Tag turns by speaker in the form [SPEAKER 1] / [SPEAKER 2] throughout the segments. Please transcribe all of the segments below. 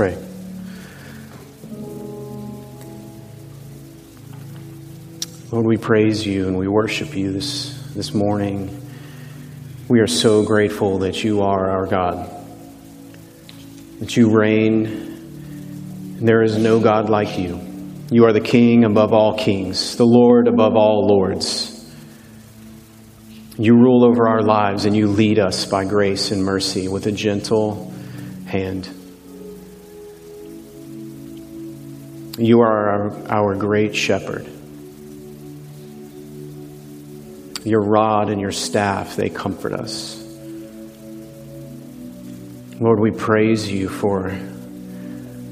[SPEAKER 1] Pray. Lord, we praise you and we worship you this, this morning. We are so grateful that you are our God, that you reign, and there is no God like you. You are the King above all kings, the Lord above all lords. You rule over our lives and you lead us by grace and mercy with a gentle hand. You are our, our, great shepherd. Your rod and your staff, they comfort us. Lord, we praise you for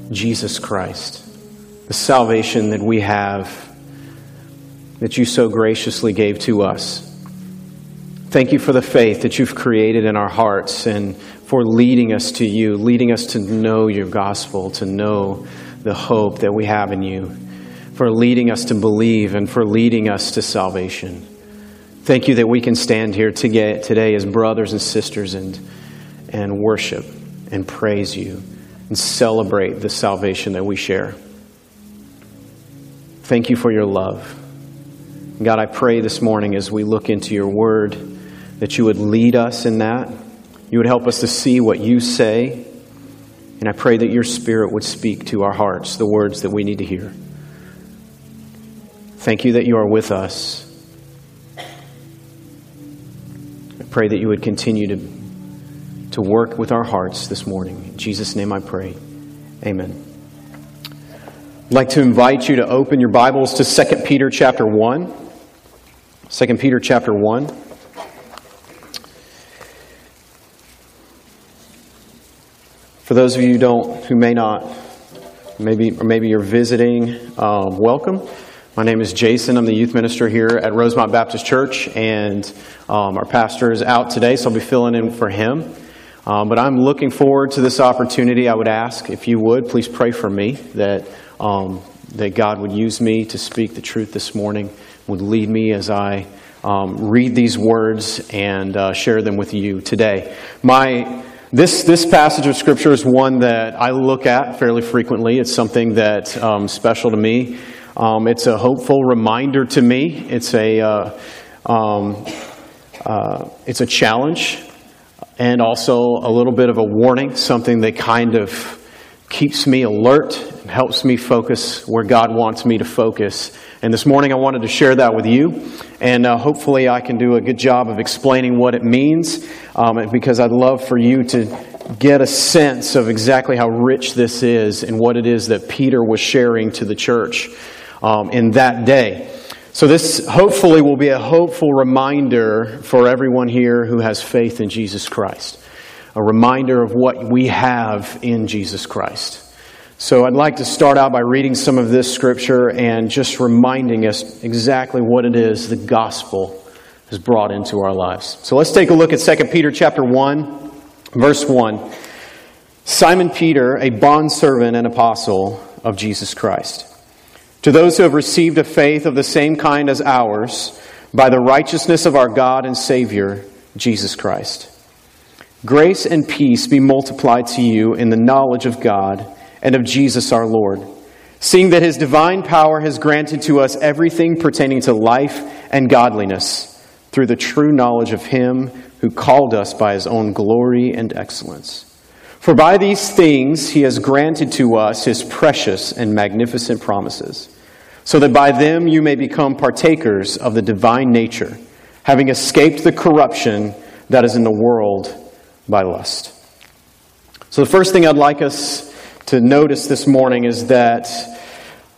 [SPEAKER 1] Jesus Christ, the salvation that we have, that you so graciously gave to us. Thank you for the faith that you've created in our hearts and for leading us to you, leading us to know your gospel, to know the hope that we have in you, for leading us to believe and for leading us to salvation. Thank you that we can stand here today as brothers and sisters and, and worship and praise you and celebrate the salvation that we share. Thank you for your love. God, I pray this morning as we look into your word that you would lead us in that. You would help us to see what you say and I pray that your Spirit would speak to our hearts the words that we need to hear. Thank you that you are with us. I pray that you would continue to, to work with our hearts this morning. In Jesus' name I pray. Amen. I'd like to invite you to open your Bibles to 2 Peter chapter 1. 2 Peter chapter 1. For those of you who don't, who may not, maybe or maybe you're visiting, um, welcome. My name is Jason. I'm the youth minister here at Rosemont Baptist Church, and um, our pastor is out today, so I'll be filling in for him. Um, but I'm looking forward to this opportunity. I would ask if you would please pray for me that um, that God would use me to speak the truth this morning, would lead me as I um, read these words and uh, share them with you today. My this, this passage of Scripture is one that I look at fairly frequently. It's something that's um, special to me. Um, it's a hopeful reminder to me. It's a, uh, um, uh, it's a challenge and also a little bit of a warning, something that kind of keeps me alert and helps me focus where God wants me to focus. And this morning I wanted to share that with you. And uh, hopefully I can do a good job of explaining what it means um, because I'd love for you to get a sense of exactly how rich this is and what it is that Peter was sharing to the church um, in that day. So, this hopefully will be a hopeful reminder for everyone here who has faith in Jesus Christ. A reminder of what we have in Jesus Christ. So I'd like to start out by reading some of this scripture and just reminding us exactly what it is the gospel has brought into our lives. So let's take a look at 2 Peter chapter 1, verse 1. Simon Peter, a bondservant and apostle of Jesus Christ. To those who have received a faith of the same kind as ours, by the righteousness of our God and Savior, Jesus Christ. Grace and peace be multiplied to you in the knowledge of God and of Jesus our Lord, seeing that his divine power has granted to us everything pertaining to life and godliness through the true knowledge of him who called us by his own glory and excellence. For by these things he has granted to us his precious and magnificent promises, so that by them you may become partakers of the divine nature, having escaped the corruption that is in the world by lust. So, the first thing I'd like us to notice this morning is that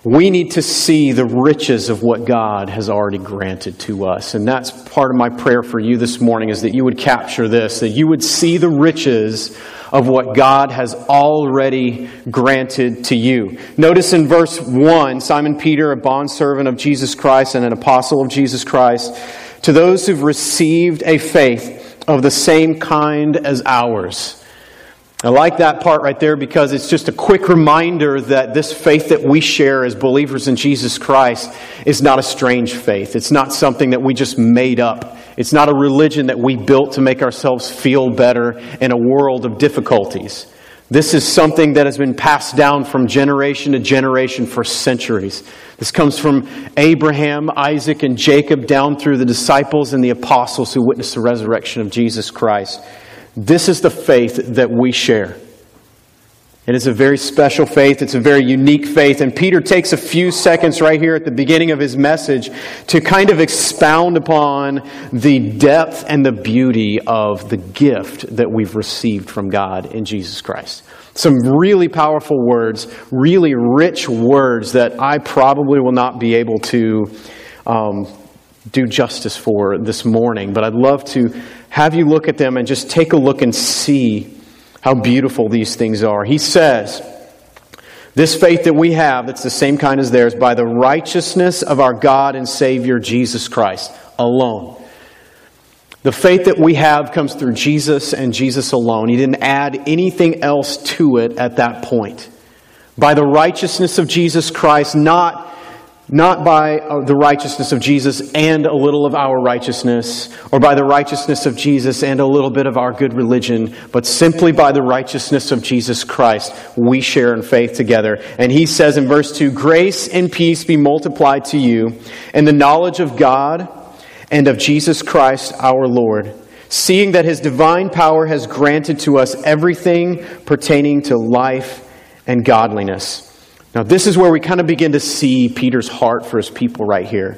[SPEAKER 1] we need to see the riches of what God has already granted to us. And that's part of my prayer for you this morning is that you would capture this, that you would see the riches of what God has already granted to you. Notice in verse 1, Simon Peter, a bondservant of Jesus Christ and an apostle of Jesus Christ, to those who've received a faith of the same kind as ours I like that part right there because it's just a quick reminder that this faith that we share as believers in Jesus Christ is not a strange faith. It's not something that we just made up. It's not a religion that we built to make ourselves feel better in a world of difficulties. This is something that has been passed down from generation to generation for centuries. This comes from Abraham, Isaac, and Jacob down through the disciples and the apostles who witnessed the resurrection of Jesus Christ. This is the faith that we share. It is a very special faith. It's a very unique faith. And Peter takes a few seconds right here at the beginning of his message to kind of expound upon the depth and the beauty of the gift that we've received from God in Jesus Christ. Some really powerful words, really rich words that I probably will not be able to um, do justice for this morning, but I'd love to have you look at them and just take a look and see how beautiful these things are. He says, This faith that we have, that's the same kind as theirs, by the righteousness of our God and Savior Jesus Christ alone. The faith that we have comes through Jesus and Jesus alone. He didn't add anything else to it at that point. By the righteousness of Jesus Christ, not not by uh, the righteousness of Jesus and a little of our righteousness, or by the righteousness of Jesus and a little bit of our good religion, but simply by the righteousness of Jesus Christ, we share in faith together. And he says in verse 2 Grace and peace be multiplied to you and the knowledge of God and of Jesus Christ our Lord, seeing that his divine power has granted to us everything pertaining to life and godliness now, this is where we kind of begin to see Peter's heart for his people right here.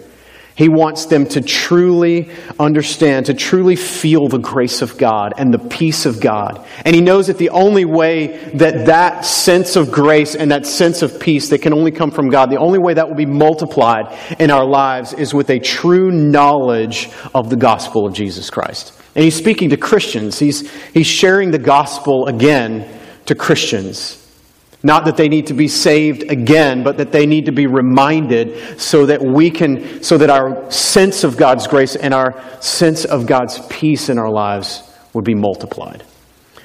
[SPEAKER 1] He wants them to truly understand, to truly feel the grace of God and the peace of God. And he knows that the only way that that sense of grace and that sense of peace that can only come from God, the only way that will be multiplied in our lives is with a true knowledge of the gospel of Jesus Christ. And he's speaking to Christians. He's, he's sharing the gospel again to Christians. Not that they need to be saved again, but that they need to be reminded so that we can, so that our sense of God's grace and our sense of God's peace in our lives would be multiplied.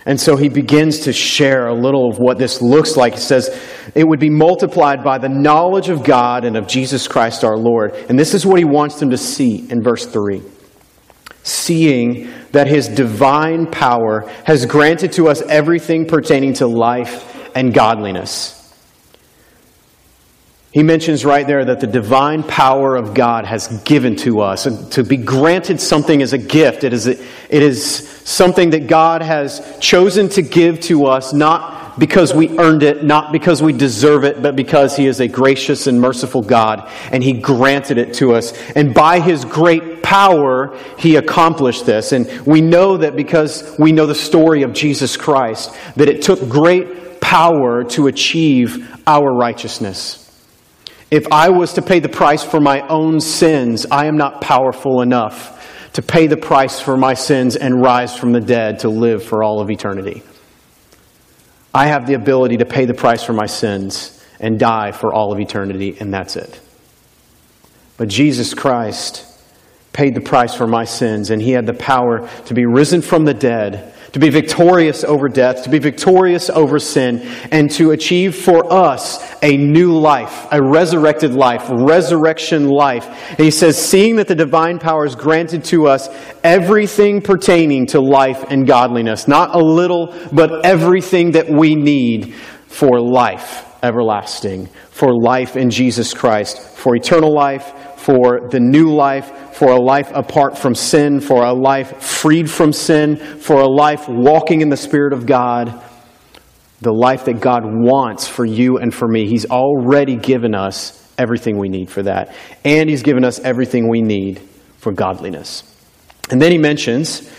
[SPEAKER 1] And so he begins to share a little of what this looks like. He says, it would be multiplied by the knowledge of God and of Jesus Christ our Lord. And this is what he wants them to see in verse 3 seeing that his divine power has granted to us everything pertaining to life and godliness. He mentions right there that the divine power of God has given to us. And to be granted something as a gift, it is, a, it is something that God has chosen to give to us, not because we earned it, not because we deserve it, but because He is a gracious and merciful God, and He granted it to us. And by His great power, He accomplished this. And we know that because we know the story of Jesus Christ, that it took great power to achieve our righteousness. If I was to pay the price for my own sins, I am not powerful enough to pay the price for my sins and rise from the dead to live for all of eternity. I have the ability to pay the price for my sins and die for all of eternity, and that's it. But Jesus Christ paid the price for my sins, and He had the power to be risen from the dead to be victorious over death, to be victorious over sin, and to achieve for us a new life, a resurrected life, resurrection life. And he says, seeing that the divine power is granted to us everything pertaining to life and godliness, not a little, but everything that we need for life everlasting, for life in Jesus Christ, for eternal life, for the new life, for a life apart from sin, for a life freed from sin, for a life walking in the Spirit of God, the life that God wants for you and for me. He's already given us everything we need for that. And He's given us everything we need for godliness. And then He mentions.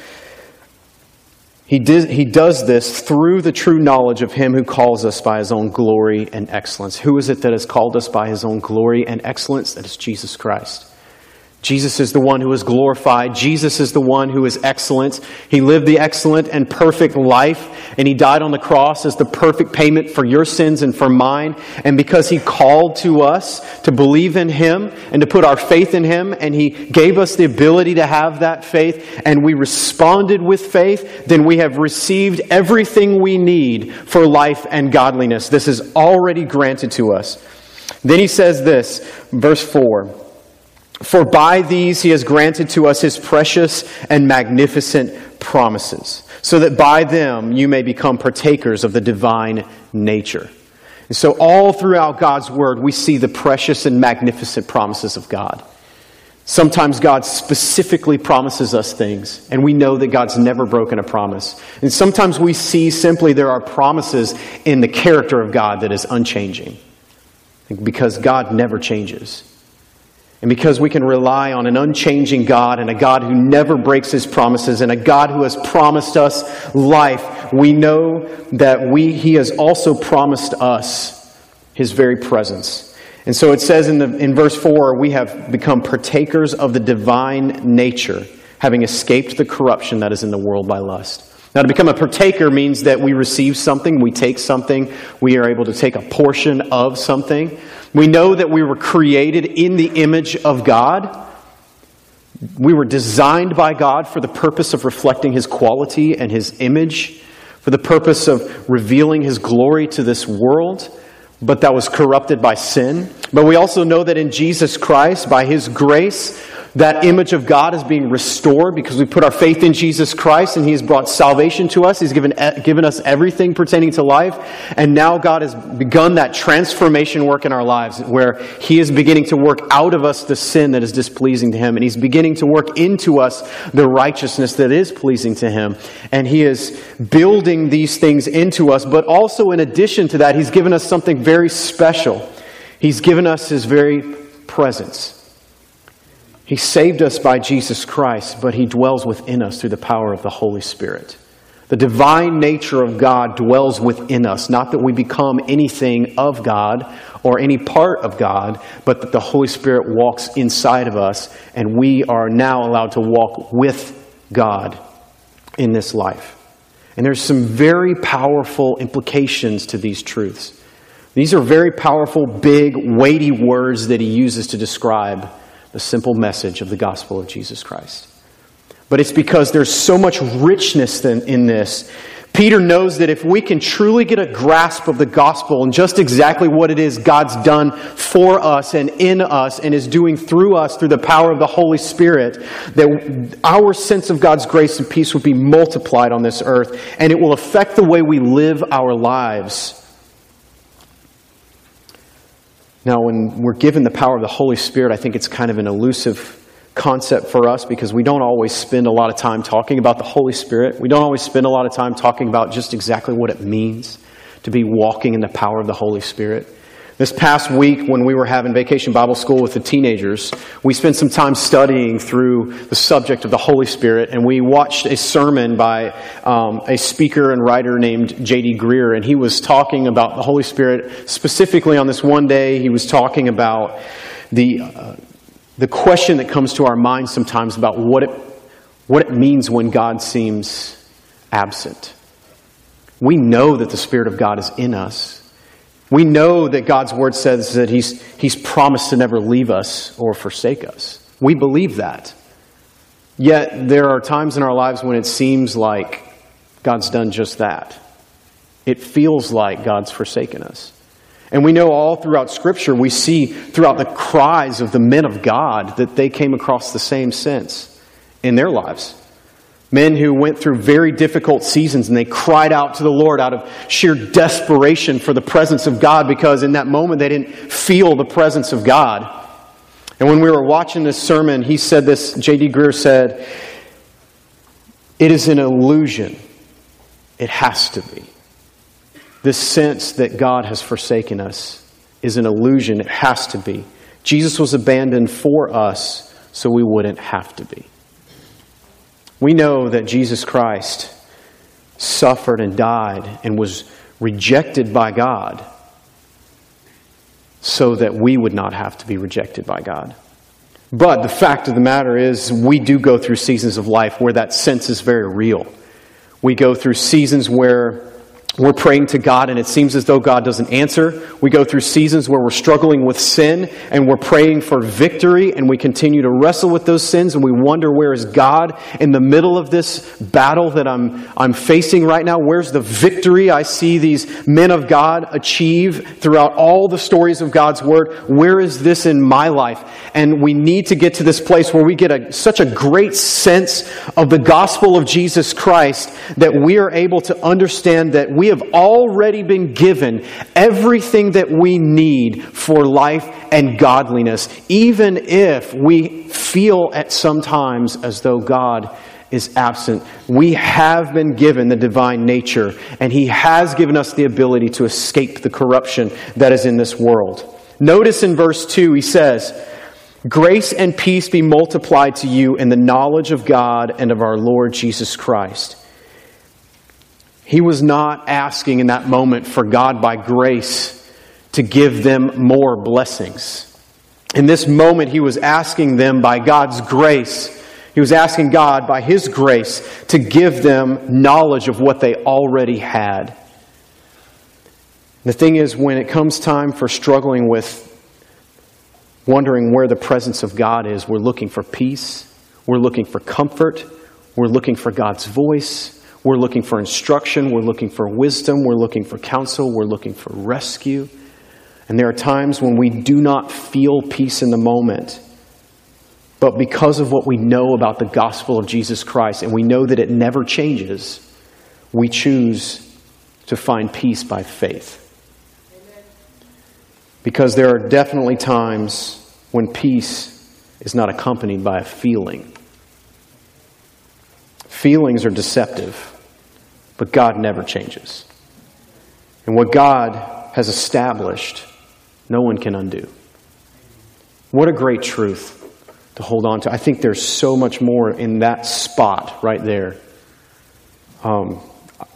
[SPEAKER 1] He, did, he does this through the true knowledge of Him who calls us by His own glory and excellence. Who is it that has called us by His own glory and excellence? That is Jesus Christ. Jesus is the one who is glorified. Jesus is the one who is excellent. He lived the excellent and perfect life, and He died on the cross as the perfect payment for your sins and for mine. And because He called to us to believe in Him and to put our faith in Him, and He gave us the ability to have that faith, and we responded with faith, then we have received everything we need for life and godliness. This is already granted to us. Then He says this, verse 4. For by these he has granted to us his precious and magnificent promises, so that by them you may become partakers of the divine nature. And so, all throughout God's word, we see the precious and magnificent promises of God. Sometimes God specifically promises us things, and we know that God's never broken a promise. And sometimes we see simply there are promises in the character of God that is unchanging, because God never changes. And because we can rely on an unchanging God and a God who never breaks his promises and a God who has promised us life, we know that we, he has also promised us his very presence. And so it says in, the, in verse 4 we have become partakers of the divine nature, having escaped the corruption that is in the world by lust. Now, to become a partaker means that we receive something, we take something, we are able to take a portion of something. We know that we were created in the image of God. We were designed by God for the purpose of reflecting His quality and His image, for the purpose of revealing His glory to this world, but that was corrupted by sin. But we also know that in Jesus Christ, by His grace, that image of God is being restored because we put our faith in Jesus Christ and He has brought salvation to us. He's given, eh, given us everything pertaining to life. And now God has begun that transformation work in our lives where He is beginning to work out of us the sin that is displeasing to Him. And He's beginning to work into us the righteousness that is pleasing to Him. And He is building these things into us. But also, in addition to that, He's given us something very special. He's given us His very presence. He saved us by Jesus Christ, but He dwells within us through the power of the Holy Spirit. The divine nature of God dwells within us, not that we become anything of God or any part of God, but that the Holy Spirit walks inside of us and we are now allowed to walk with God in this life. And there's some very powerful implications to these truths. These are very powerful, big, weighty words that he uses to describe the simple message of the gospel of Jesus Christ. But it's because there's so much richness in this. Peter knows that if we can truly get a grasp of the gospel and just exactly what it is God's done for us and in us and is doing through us through the power of the Holy Spirit, that our sense of God's grace and peace will be multiplied on this earth and it will affect the way we live our lives now, when we're given the power of the Holy Spirit, I think it's kind of an elusive concept for us because we don't always spend a lot of time talking about the Holy Spirit. We don't always spend a lot of time talking about just exactly what it means to be walking in the power of the Holy Spirit. This past week, when we were having vacation Bible school with the teenagers, we spent some time studying through the subject of the Holy Spirit, and we watched a sermon by um, a speaker and writer named J.D. Greear, and he was talking about the Holy Spirit. Specifically, on this one day, he was talking about the, uh, the question that comes to our minds sometimes about what it, what it means when God seems absent. We know that the Spirit of God is in us. We know that God's word says that he's, he's promised to never leave us or forsake us. We believe that. Yet there are times in our lives when it seems like God's done just that. It feels like God's forsaken us. And we know all throughout Scripture, we see throughout the cries of the men of God that they came across the same sense in their lives. Men who went through very difficult seasons and they cried out to the Lord out of sheer desperation for the presence of God because in that moment they didn't feel the presence of God. And when we were watching this sermon, he said this, J.D. Greear said, It is an illusion. It has to be. This sense that God has forsaken us is an illusion. It has to be. Jesus was abandoned for us so we wouldn't have to be. We know that Jesus Christ suffered and died and was rejected by God so that we would not have to be rejected by God. But the fact of the matter is, we do go through seasons of life where that sense is very real. We go through seasons where we're praying to God and it seems as though God doesn't answer. We go through seasons where we're struggling with sin and we're praying for victory and we continue to wrestle with those sins and we wonder where is God in the middle of this battle that I'm, I'm facing right now? Where's the victory I see these men of God achieve throughout all the stories of God's Word? Where is this in my life? And we need to get to this place where we get a, such a great sense of the gospel of Jesus Christ that we are able to understand that we have already been given everything that we need for life and godliness, even if we feel at some times as though God is absent. We have been given the divine nature, and He has given us the ability to escape the corruption that is in this world. Notice in verse 2, he says, Grace and peace be multiplied to you in the knowledge of God and of our Lord Jesus Christ. He was not asking in that moment for God by grace to give them more blessings. In this moment, he was asking them by God's grace, he was asking God by his grace to give them knowledge of what they already had. The thing is, when it comes time for struggling with wondering where the presence of God is, we're looking for peace, we're looking for comfort, we're looking for God's voice. We're looking for instruction. We're looking for wisdom. We're looking for counsel. We're looking for rescue. And there are times when we do not feel peace in the moment. But because of what we know about the gospel of Jesus Christ, and we know that it never changes, we choose to find peace by faith. Because there are definitely times when peace is not accompanied by a feeling. Feelings are deceptive, but God never changes. And what God has established, no one can undo. What a great truth to hold on to. I think there's so much more in that spot right there. Um,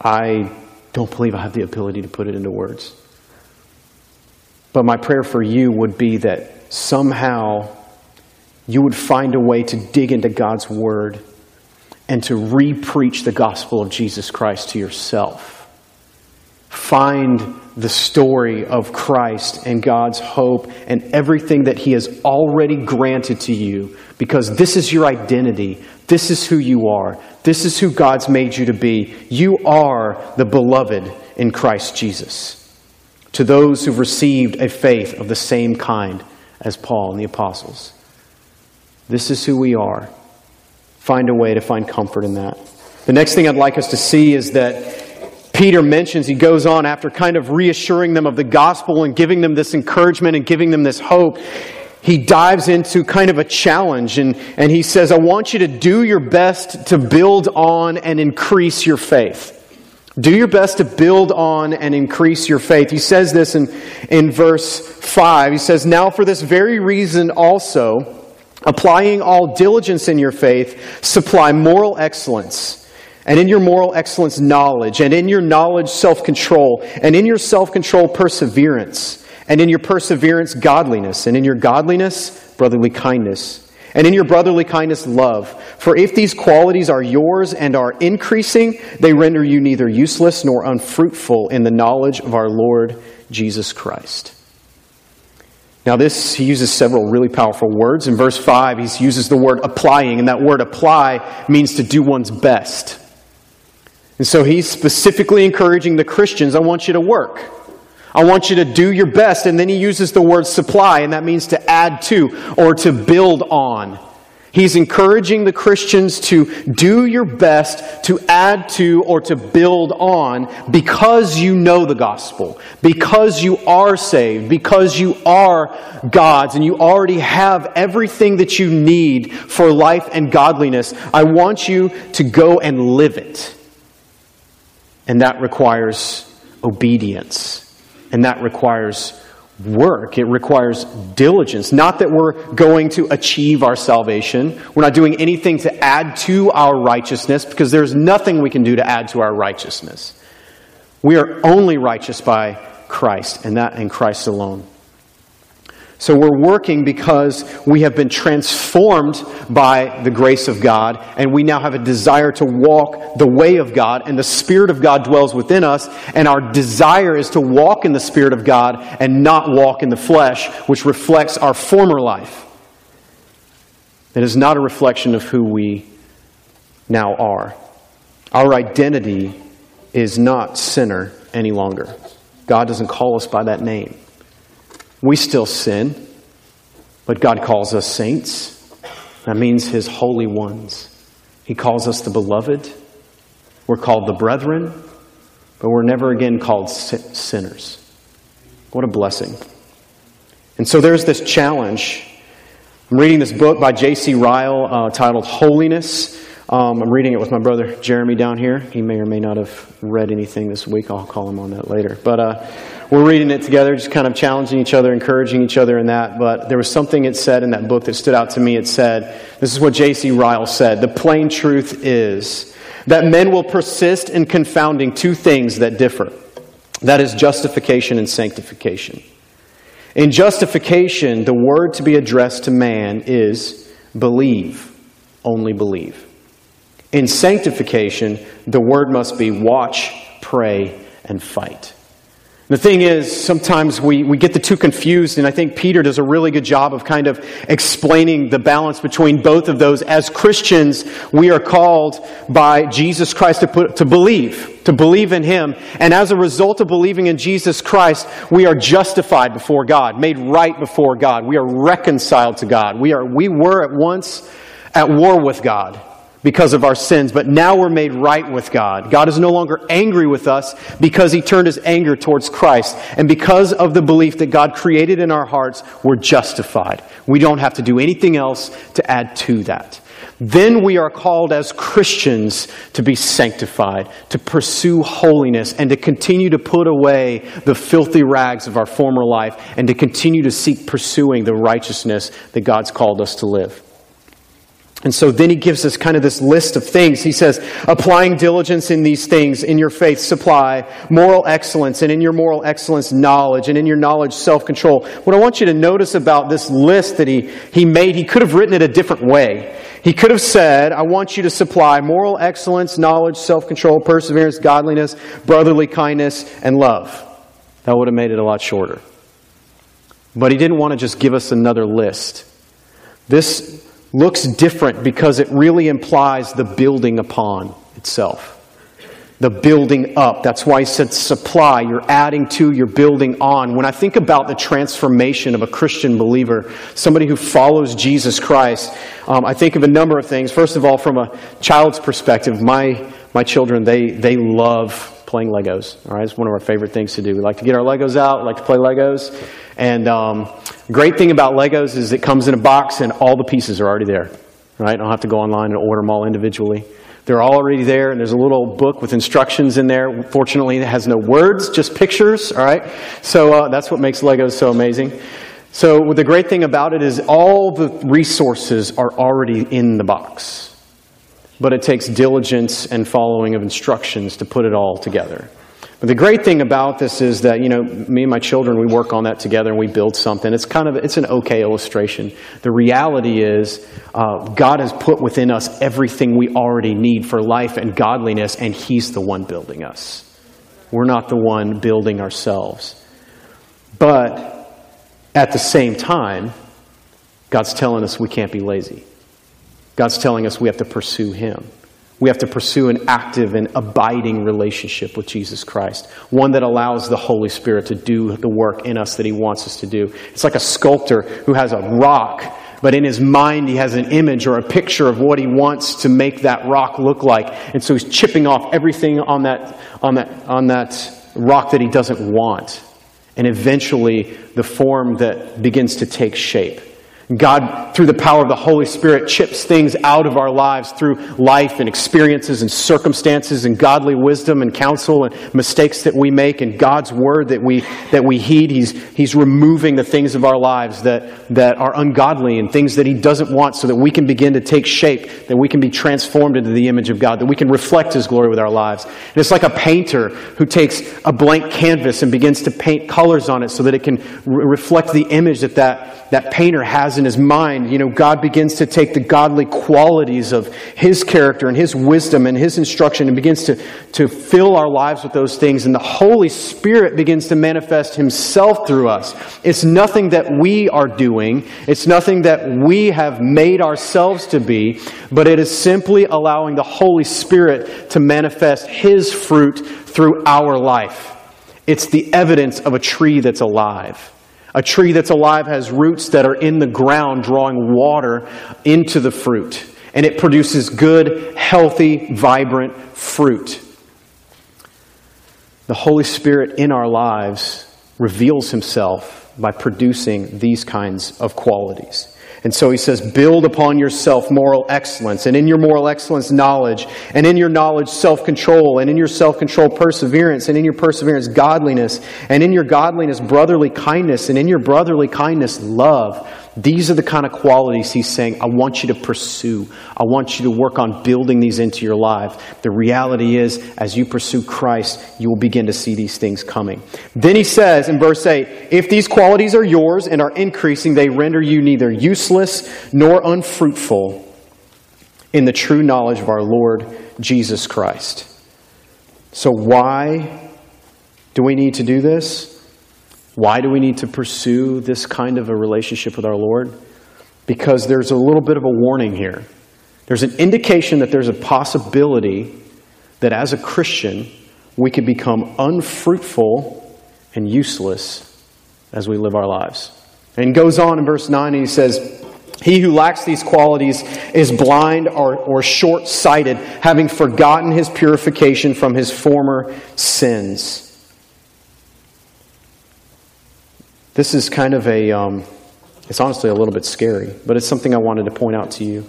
[SPEAKER 1] I don't believe I have the ability to put it into words. But my prayer for you would be that somehow you would find a way to dig into God's Word and to re-preach the gospel of Jesus Christ to yourself. Find the story of Christ and God's hope and everything that He has already granted to you because this is your identity. This is who you are. This is who God's made you to be. You are the beloved in Christ Jesus. To those who've received a faith of the same kind as Paul and the apostles, this is who we are find a way to find comfort in that. The next thing I'd like us to see is that Peter mentions, he goes on after kind of reassuring them of the gospel and giving them this encouragement and giving them this hope. He dives into kind of a challenge and, and he says, I want you to do your best to build on and increase your faith. Do your best to build on and increase your faith. He says this in, in verse 5. He says, Now for this very reason also, Applying all diligence in your faith, supply moral excellence. And in your moral excellence, knowledge. And in your knowledge, self control. And in your self control, perseverance. And in your perseverance, godliness. And in your godliness, brotherly kindness. And in your brotherly kindness, love. For if these qualities are yours and are increasing, they render you neither useless nor unfruitful in the knowledge of our Lord Jesus Christ. Now, this, he uses several really powerful words. In verse 5, he uses the word applying, and that word apply means to do one's best. And so he's specifically encouraging the Christians I want you to work. I want you to do your best. And then he uses the word supply, and that means to add to or to build on. He's encouraging the Christians to do your best to add to or to build on because you know the gospel, because you are saved, because you are God's, and you already have everything that you need for life and godliness. I want you to go and live it. And that requires obedience, and that requires work. It requires diligence. Not that we're going to achieve our salvation. We're not doing anything to add to our righteousness because there's nothing we can do to add to our righteousness. We are only righteous by Christ and that in Christ alone. So we're working because we have been transformed by the grace of God, and we now have a desire to walk the way of God, and the Spirit of God dwells within us, and our desire is to walk in the Spirit of God and not walk in the flesh, which reflects our former life. It is not a reflection of who we now are. Our identity is not sinner any longer. God doesn't call us by that name. We still sin, but God calls us saints. That means His holy ones. He calls us the beloved. We're called the brethren, but we're never again called sinners. What a blessing. And so there's this challenge. I'm reading this book by J.C. Ryle uh, titled Holiness. Um, I'm reading it with my brother Jeremy down here. He may or may not have read anything this week. I'll call him on that later. But uh, we're reading it together, just kind of challenging each other, encouraging each other in that. But there was something it said in that book that stood out to me. It said, This is what J.C. Ryle said The plain truth is that men will persist in confounding two things that differ that is, justification and sanctification. In justification, the word to be addressed to man is believe, only believe. In sanctification, the word must be watch, pray, and fight. The thing is, sometimes we, we get the two confused, and I think Peter does a really good job of kind of explaining the balance between both of those. As Christians, we are called by Jesus Christ to, put, to believe, to believe in Him. And as a result of believing in Jesus Christ, we are justified before God, made right before God. We are reconciled to God. We, are, we were at once at war with God because of our sins, but now we're made right with God. God is no longer angry with us because he turned his anger towards Christ. And because of the belief that God created in our hearts, we're justified. We don't have to do anything else to add to that. Then we are called as Christians to be sanctified, to pursue holiness, and to continue to put away the filthy rags of our former life, and to continue to seek pursuing the righteousness that God's called us to live. And so then he gives us kind of this list of things. He says, applying diligence in these things, in your faith, supply, moral excellence, and in your moral excellence, knowledge, and in your knowledge, self control. What I want you to notice about this list that he, he made, he could have written it a different way. He could have said, I want you to supply moral excellence, knowledge, self control, perseverance, godliness, brotherly kindness, and love. That would have made it a lot shorter. But he didn't want to just give us another list. This looks different because it really implies the building upon itself. The building up. That's why he said supply. You're adding to, you're building on. When I think about the transformation of a Christian believer, somebody who follows Jesus Christ, um, I think of a number of things. First of all, from a child's perspective, my, my children, they, they love playing Legos. All right, it's one of our favorite things to do. We like to get our Legos out, we like to play Legos. And um, great thing about Legos is it comes in a box and all the pieces are already there. Right? I don't have to go online and order them all individually. They're already there, and there's a little book with instructions in there. Fortunately, it has no words, just pictures. All right, so uh, that's what makes Legos so amazing. So the great thing about it is all the resources are already in the box but it takes diligence and following of instructions to put it all together. But the great thing about this is that, you know, me and my children, we work on that together and we build something. It's kind of, it's an okay illustration. The reality is, uh, God has put within us everything we already need for life and godliness, and He's the one building us. We're not the one building ourselves. But at the same time, God's telling us we can't be lazy. God's telling us we have to pursue Him. We have to pursue an active and abiding relationship with Jesus Christ, one that allows the Holy Spirit to do the work in us that He wants us to do. It's like a sculptor who has a rock, but in his mind he has an image or a picture of what he wants to make that rock look like. And so he's chipping off everything on that, on that, on that rock that he doesn't want. And eventually the form that begins to take shape. God, through the power of the Holy Spirit, chips things out of our lives through life and experiences and circumstances and godly wisdom and counsel and mistakes that we make and God's word that we, that we heed. He's, he's removing the things of our lives that, that are ungodly and things that He doesn't want so that we can begin to take shape, that we can be transformed into the image of God, that we can reflect His glory with our lives. And it's like a painter who takes a blank canvas and begins to paint colors on it so that it can re- reflect the image that that, that painter has in his mind, you know, God begins to take the godly qualities of his character and his wisdom and his instruction and begins to, to fill our lives with those things. And the Holy Spirit begins to manifest himself through us. It's nothing that we are doing, it's nothing that we have made ourselves to be, but it is simply allowing the Holy Spirit to manifest his fruit through our life. It's the evidence of a tree that's alive. A tree that's alive has roots that are in the ground drawing water into the fruit. And it produces good, healthy, vibrant fruit. The Holy Spirit in our lives reveals himself by producing these kinds of qualities. And so he says, build upon yourself moral excellence, and in your moral excellence, knowledge, and in your knowledge, self control, and in your self control, perseverance, and in your perseverance, godliness, and in your godliness, brotherly kindness, and in your brotherly kindness, love. These are the kind of qualities he's saying, I want you to pursue. I want you to work on building these into your life. The reality is, as you pursue Christ, you will begin to see these things coming. Then he says in verse 8, if these qualities are yours and are increasing, they render you neither useless nor unfruitful in the true knowledge of our Lord Jesus Christ. So, why do we need to do this? Why do we need to pursue this kind of a relationship with our Lord? Because there's a little bit of a warning here. There's an indication that there's a possibility that as a Christian, we could become unfruitful and useless as we live our lives. And goes on in verse 9 and he says, He who lacks these qualities is blind or, or short sighted, having forgotten his purification from his former sins. This is kind of a, um, it's honestly a little bit scary, but it's something I wanted to point out to you.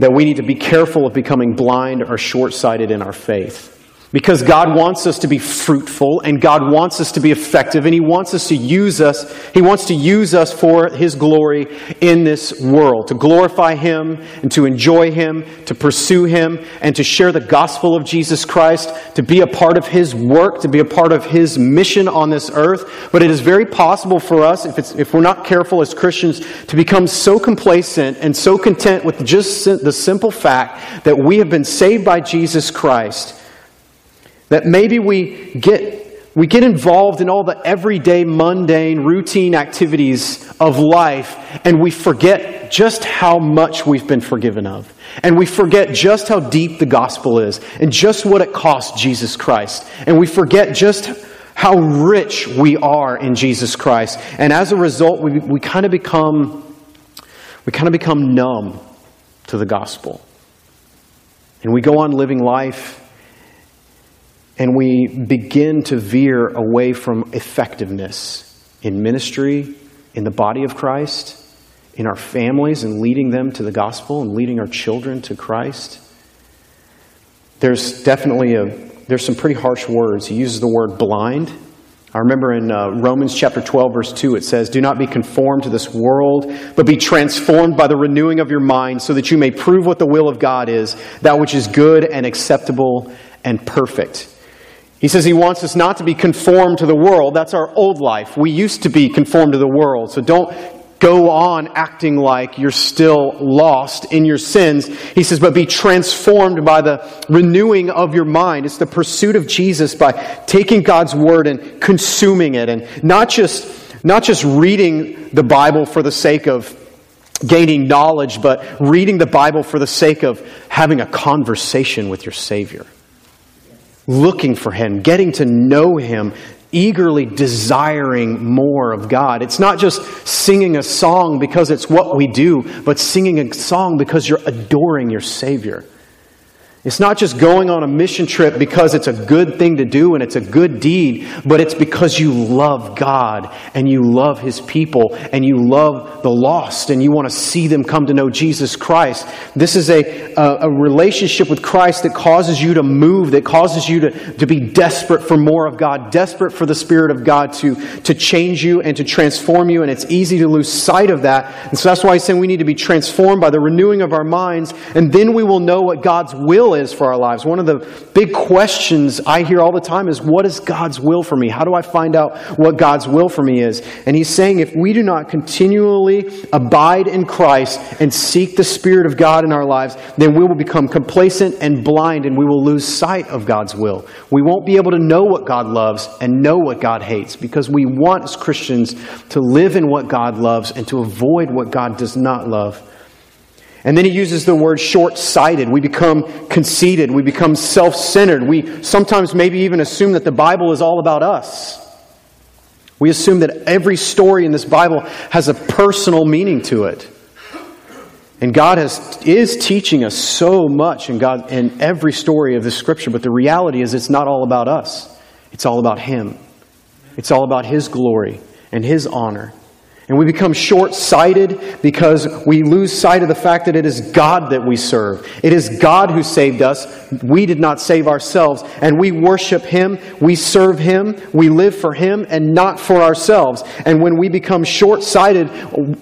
[SPEAKER 1] That we need to be careful of becoming blind or short sighted in our faith. Because God wants us to be fruitful and God wants us to be effective and He wants us to use us. He wants to use us for His glory in this world, to glorify Him and to enjoy Him, to pursue Him and to share the gospel of Jesus Christ, to be a part of His work, to be a part of His mission on this earth. But it is very possible for us, if, it's, if we're not careful as Christians, to become so complacent and so content with just the simple fact that we have been saved by Jesus Christ that maybe we get, we get involved in all the everyday, mundane, routine activities of life, and we forget just how much we've been forgiven of. And we forget just how deep the gospel is, and just what it cost Jesus Christ. And we forget just how rich we are in Jesus Christ. And as a result, we, we kind of become we kind of become numb to the gospel. And we go on living life and we begin to veer away from effectiveness in ministry, in the body of Christ, in our families, and leading them to the gospel and leading our children to Christ. There's definitely a, there's some pretty harsh words. He uses the word blind. I remember in uh, Romans chapter 12, verse 2, it says, Do not be conformed to this world, but be transformed by the renewing of your mind, so that you may prove what the will of God is, that which is good and acceptable and perfect. He says he wants us not to be conformed to the world. That's our old life. We used to be conformed to the world. So don't go on acting like you're still lost in your sins. He says, but be transformed by the renewing of your mind. It's the pursuit of Jesus by taking God's word and consuming it and not just, not just reading the Bible for the sake of gaining knowledge, but reading the Bible for the sake of having a conversation with your Savior. Looking for Him, getting to know Him, eagerly desiring more of God. It's not just singing a song because it's what we do, but singing a song because you're adoring your Savior. It's not just going on a mission trip because it's a good thing to do and it's a good deed, but it's because you love God and you love His people and you love the lost and you want to see them come to know Jesus Christ. This is a, a, a, relationship with Christ that causes you to move, that causes you to, to be desperate for more of God, desperate for the Spirit of God to, to change you and to transform you. And it's easy to lose sight of that. And so that's why He's saying we need to be transformed by the renewing of our minds, and then we will know what God's will is for our lives. One of the big questions I hear all the time is what is God's will for me? How do I find out what God's will for me is? And he's saying if we do not continually abide in Christ and seek the Spirit of God in our lives, then we will become complacent and blind and we will lose sight of God's will. We won't be able to know what God loves and know what God hates because we want as Christians to live in what God loves and to avoid what God does not love. And then he uses the word short sighted. We become conceited. We become self centered. We sometimes maybe even assume that the Bible is all about us. We assume that every story in this Bible has a personal meaning to it. And God has, is teaching us so much in, God, in every story of the Scripture, but the reality is it's not all about us. It's all about Him. It's all about His glory and His honor. And we become short sighted because we lose sight of the fact that it is God that we serve. It is God who saved us. We did not save ourselves. And we worship Him, we serve Him, we live for Him, and not for ourselves. And when we become short sighted,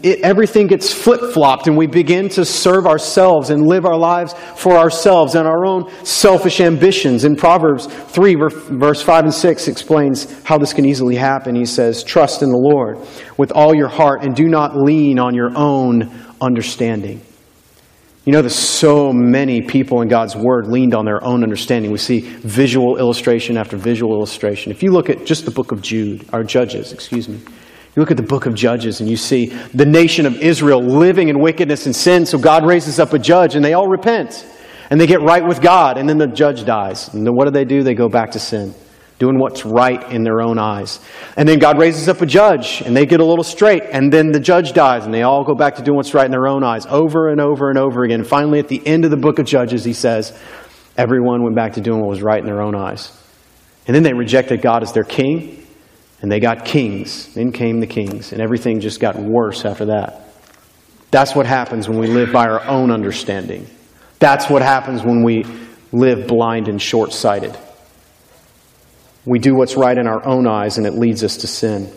[SPEAKER 1] everything gets flip flopped, and we begin to serve ourselves and live our lives for ourselves and our own selfish ambitions. In Proverbs 3, verse 5 and 6, explains how this can easily happen. He says, Trust in the Lord with all your heart and do not lean on your own understanding. You know, that so many people in God's Word leaned on their own understanding. We see visual illustration after visual illustration. If you look at just the book of Jude, or Judges, excuse me, you look at the book of Judges and you see the nation of Israel living in wickedness and sin, so God raises up a judge and they all repent and they get right with God, and then the judge dies. And then what do they do? They go back to sin doing what's right in their own eyes. And then God raises up a judge, and they get a little straight, and then the judge dies, and they all go back to doing what's right in their own eyes over and over and over again. Finally, at the end of the book of Judges, he says, everyone went back to doing what was right in their own eyes. And then they rejected God as their king, and they got kings. Then came the kings, and everything just got worse after that. That's what happens when we live by our own understanding. That's what happens when we live blind and short sighted. We do what's right in our own eyes, and it leads us to sin.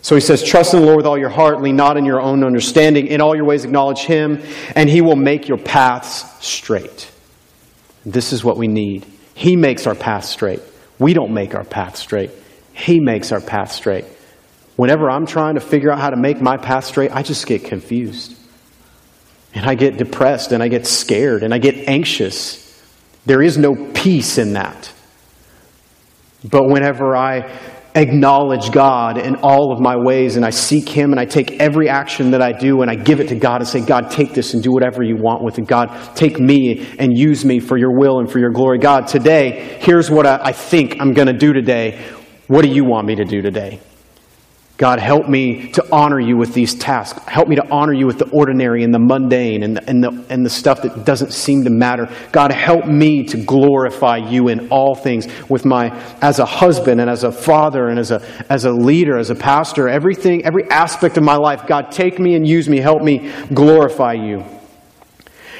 [SPEAKER 1] So he says, Trust in the Lord with all your heart, lean not in your own understanding. In all your ways, acknowledge him, and he will make your paths straight. This is what we need. He makes our path straight. We don't make our path straight, he makes our path straight. Whenever I'm trying to figure out how to make my path straight, I just get confused. And I get depressed, and I get scared, and I get anxious. There is no peace in that. But whenever I acknowledge God in all of my ways and I seek Him and I take every action that I do and I give it to God and say, God, take this and do whatever you want with it. God, take me and use me for your will and for your glory. God, today, here's what I, think I'm going to do today. What do you want me to do today? God, help me to honor you with these tasks. Help me to honor you with the ordinary and the mundane and the, and, the, and the stuff that doesn't seem to matter. God, help me to glorify you in all things with my, as a husband and as a father and as a, as a leader, as a pastor, everything, every aspect of my life. God, take me and use me. Help me glorify you.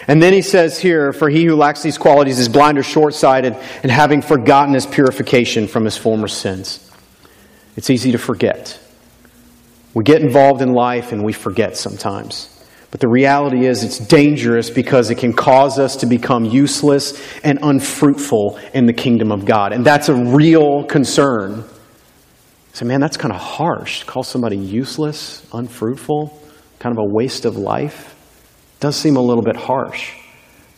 [SPEAKER 1] And then he says here, For he who lacks these qualities is blind or short sighted, and having forgotten his purification from his former sins. It's easy to forget. We get involved in life and we forget sometimes. But the reality is, it's dangerous because it can cause us to become useless and unfruitful in the kingdom of God. And that's a real concern. So, man, that's kind of harsh. Call somebody useless, unfruitful, kind of a waste of life. Does seem a little bit harsh.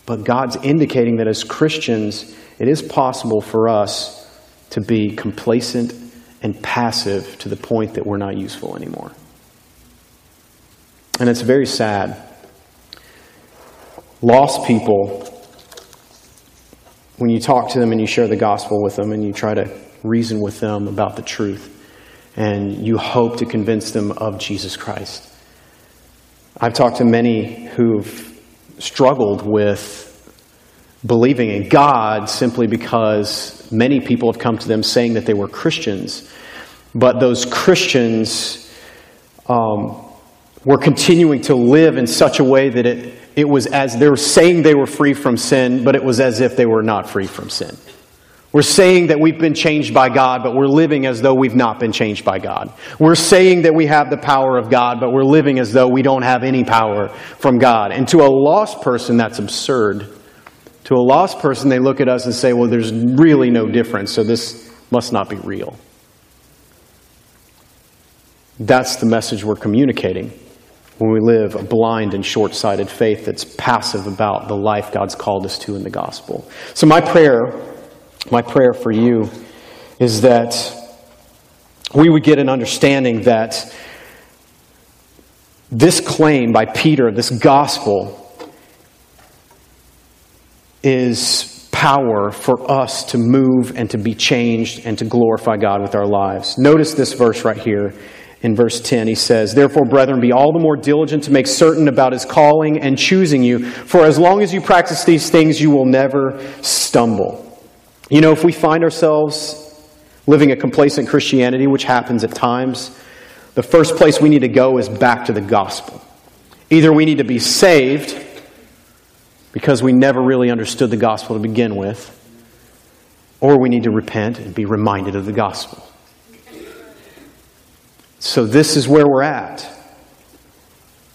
[SPEAKER 1] But God's indicating that as Christians, it is possible for us to be complacent and passive to the point that we're not useful anymore. And it's very sad lost people, when you talk to them and you share the gospel with them and you try to reason with them about the truth and you hope to convince them of Jesus Christ. I've talked to many who've struggled with believing in God simply because many people have come to them saying that they were Christians. But those Christians um, were continuing to live in such a way that it, it was as they were saying they were free from sin, but it was as if they were not free from sin. We're saying that we've been changed by God, but we're living as though we've not been changed by God. We're saying that we have the power of God, but we're living as though we don't have any power from God. And to a lost person, that's absurd. To a lost person, they look at us and say, well, there's really no difference, so this must not be real. That's the message we're communicating when we live a blind and short sighted faith that's passive about the life God's called us to in the gospel. So, my prayer, my prayer for you is that we would get an understanding that this claim by Peter, this gospel, is power for us to move and to be changed and to glorify God with our lives. Notice this verse right here in verse 10, he says, Therefore, brethren, be all the more diligent to make certain about his calling and choosing you, for as long as you practice these things, you will never stumble. You know, if we find ourselves living a complacent Christianity, which happens at times, the first place we need to go is back to the gospel. Either we need to be saved because we never really understood the gospel to begin with, or we need to repent and be reminded of the gospel. So this is where we're at.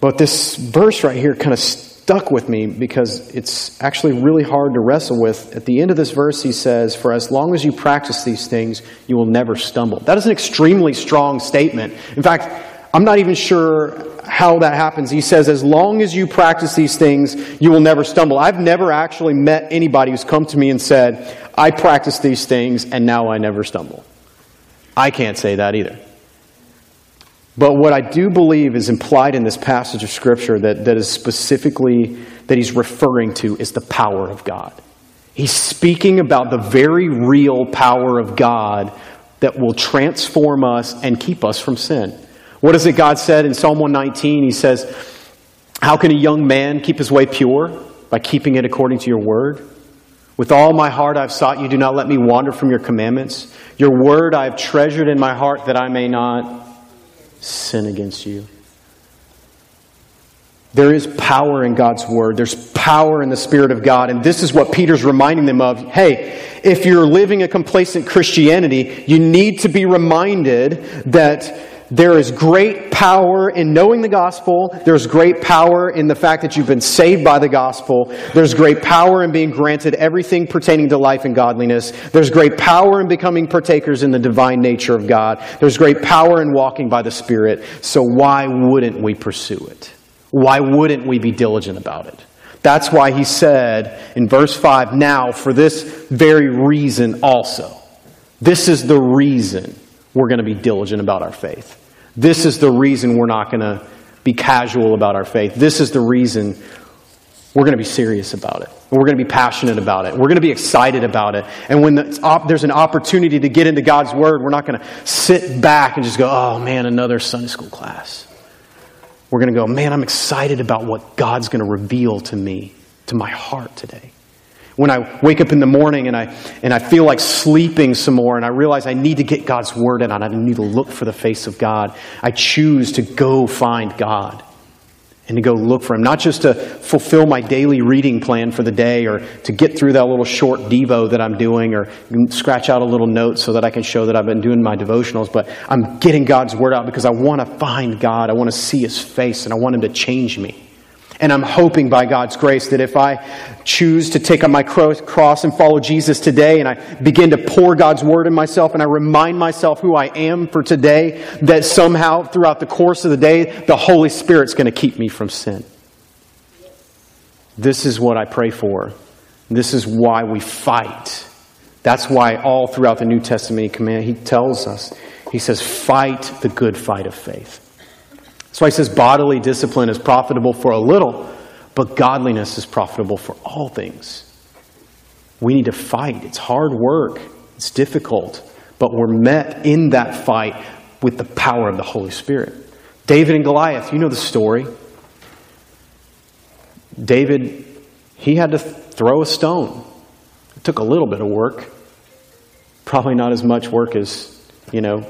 [SPEAKER 1] But this verse right here kind of stuck with me because it's actually really hard to wrestle with. At the end of this verse, he says, For as long as you practice these things, you will never stumble. That is an extremely strong statement. In fact, I'm not even sure how that happens. He says, As long as you practice these things, you will never stumble. I've never actually met anybody who's come to me and said, I practice these things and now I never stumble. I can't say that either. But what I do believe is implied in this passage of Scripture that, that is specifically, that he's referring to is the power of God. He's speaking about the very real power of God that will transform us and keep us from sin. What is it God said in Psalm 119? He says, How can a young man keep his way pure? By keeping it according to your word. With all my heart I've sought you, do not let me wander from your commandments. Your word I have treasured in my heart that I may not sin against you. There is power in God's Word. There's power in the Spirit of God. And this is what Peter's reminding them of. Hey, if you're living a complacent Christianity, you need to be reminded that there is great power in knowing the gospel. There's great power in the fact that you've been saved by the gospel. There's great power in being granted everything pertaining to life and godliness. There's great power in becoming partakers in the divine nature of God. There's great power in walking by the Spirit. So why wouldn't we pursue it? Why wouldn't we be diligent about it? That's why he said in verse 5 now, for this very reason also. This is the reason we're going to be diligent about our faith. This is the reason we're not going to be casual about our faith. This is the reason we're going to be serious about it. We're going to be passionate about it. We're going to be excited about it. And when there's an opportunity to get into God's Word, we're not going to sit back and just go, oh man, another Sunday school class. We're going to go, man, I'm excited about what God's going to reveal to me, to my heart today when I wake up in the morning and I, and I feel like sleeping some more and I realize I need to get God's word in I need to look for the face of God, I choose to go find God and to go look for Him. Not just to fulfill my daily reading plan for the day or to get through that little short Devo that I'm doing or scratch out a little note so that I can show that I've been doing my devotionals, but I'm getting God's word out because I want to find God. I want to see His face and I want Him to change me. And I'm hoping by God's grace that if I choose to take on my cross and follow Jesus today, and I begin to pour God's word in myself, and I remind myself who I am for today, that somehow throughout the course of the day, the Holy Spirit's going to keep me from sin. This is what I pray for. This is why we fight. That's why all throughout the New Testament command, he tells us, he says, fight the good fight of faith. That's why he says bodily discipline is profitable for a little, but godliness is profitable for all things. We need to fight. It's hard work, it's difficult, but we're met in that fight with the power of the Holy Spirit. David and Goliath, you know the story. David, he had to throw a stone. It took a little bit of work. Probably not as much work as, you know,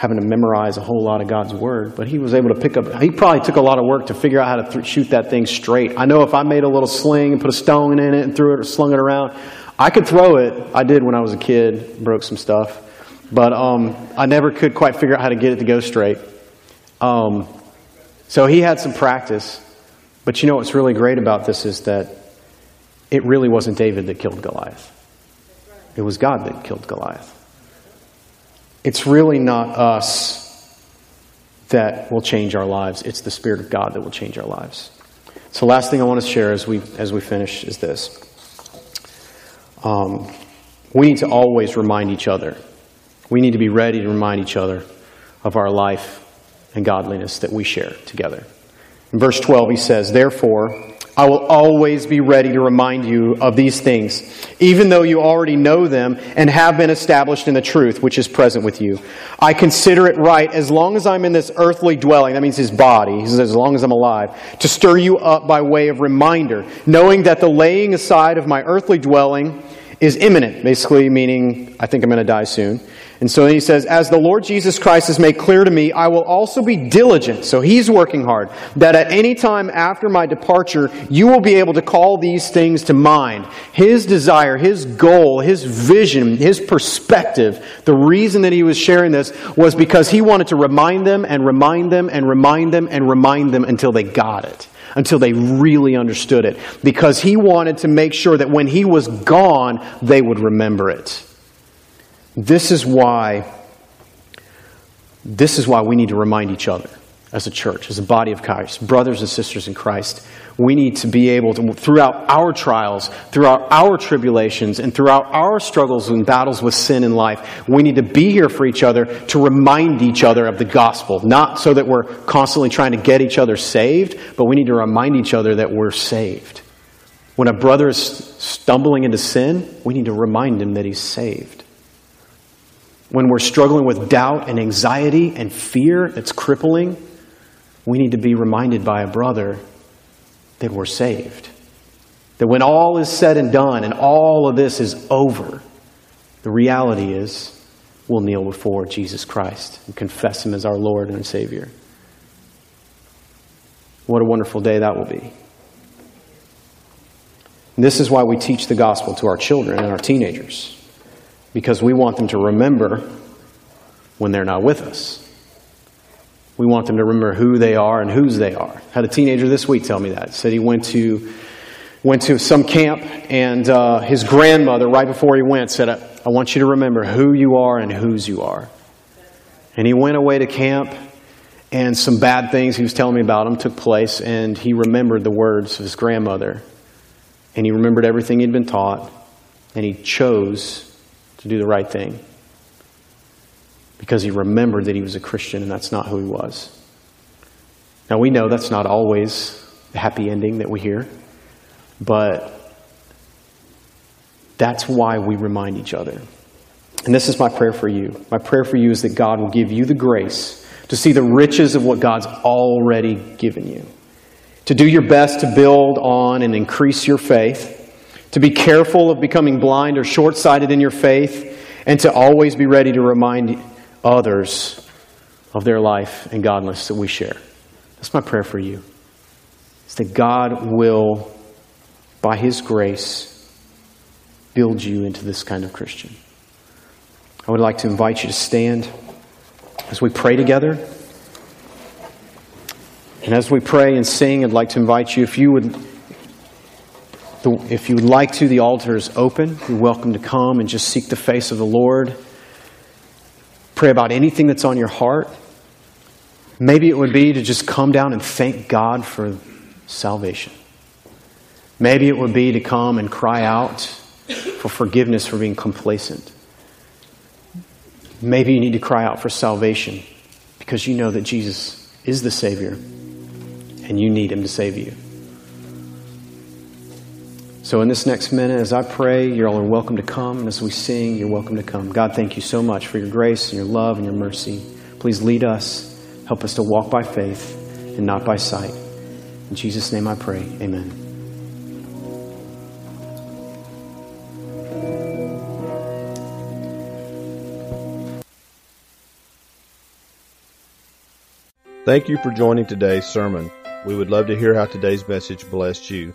[SPEAKER 1] having to memorize a whole lot of God's word, but he was able to pick up. He probably took a lot of work to figure out how to th- shoot that thing straight. I know if I made a little sling and put a stone in it and threw it or slung it around, I could throw it. I did when I was a kid, broke some stuff, but um, I never could quite figure out how to get it to go straight. Um, so he had some practice. But you know what's really great about this is that it really wasn't David that killed Goliath. It was God that killed Goliath. It's really not us that will change our lives. It's the Spirit of God that will change our lives. So, last thing I want to share as we as we finish is this. Um, we need to always remind each other. We need to be ready to remind each other of our life and godliness that we share together. In verse 12, he says, Therefore, I will always be ready to remind you of these things, even though you already know them and have been established in the truth which is present with you. I consider it right, as long as I'm in this earthly dwelling, that means his body, says, as long as I'm alive, to stir you up by way of reminder, knowing that the laying aside of my earthly dwelling is imminent, basically meaning I think I'm going to die soon. And so he says, As the Lord Jesus Christ has made clear to me, I will also be diligent. So he's working hard. That at any time after my departure, you will be able to call these things to mind. His desire, his goal, his vision, his perspective, the reason that he was sharing this was because he wanted to remind them and remind them and remind them and remind them until they got it until they really understood it because he wanted to make sure that when he was gone, they would remember it. This is why this is why we need to remind each other as a church, as a body of Christ, brothers and sisters in Christ. We need to be able to, throughout our trials, throughout our tribulations, and throughout our struggles and battles with sin in life, we need to be here for each other to remind each other of the gospel. Not so that we're constantly trying to get each other saved, but we need to remind each other that we're saved. When a brother is stumbling into sin, we need to remind him that he's saved when we're struggling with doubt and anxiety and fear that's crippling, we need to be reminded by a brother that we're saved. That when all is said and done and all of this is over, the reality is we'll kneel before Jesus Christ and confess Him as our Lord and Savior. What a wonderful day that will be. And this is why we teach the gospel to our children and our teenagers because we want them to remember when they're not with us. We want them to remember who they are and whose they are. Had a teenager this week tell me that. Said he went to went to some camp and uh, his grandmother right before he went said, I, "I want you to remember who you are and whose you are." And he went away to camp, and some bad things he was telling me about him took place, and he remembered the words of his grandmother, and he remembered everything he'd been taught, and he chose to do the right thing because he remembered that he was a Christian and that's not who he was. Now, we know that's not always the happy ending that we hear, but that's why we remind each other. And this is my prayer for you. My prayer for you is that God will give you the grace to see the riches of what God's already given you, to do your best to build on and increase your faith to be careful of becoming blind or short sighted in your faith, and to always be ready to remind others of their life and godliness that we share. That's my prayer for you. Is that God will, by His grace, build you into this kind of Christian. I would like to invite you to stand as we pray together. And as we pray and sing, I'd like to invite you, if you would if you would like to, the altar is open. You're welcome to come and just seek the face of the Lord. Pray about anything that's on your heart. Maybe it would be to just come down and thank God for salvation. Maybe it would be to come and cry out for forgiveness for being complacent. Maybe you need to cry out for salvation because you know that Jesus is the Savior and you need Him to save you. So, in this next minute, as I pray, you're all welcome to come. And as we sing, you're welcome to come. God, thank you so much for your grace and your love and your mercy. Please lead us. Help us to walk by faith and not by sight. In Jesus' name I pray. Amen.
[SPEAKER 2] Thank you for joining today's sermon. We would love to hear how today's message blessed you.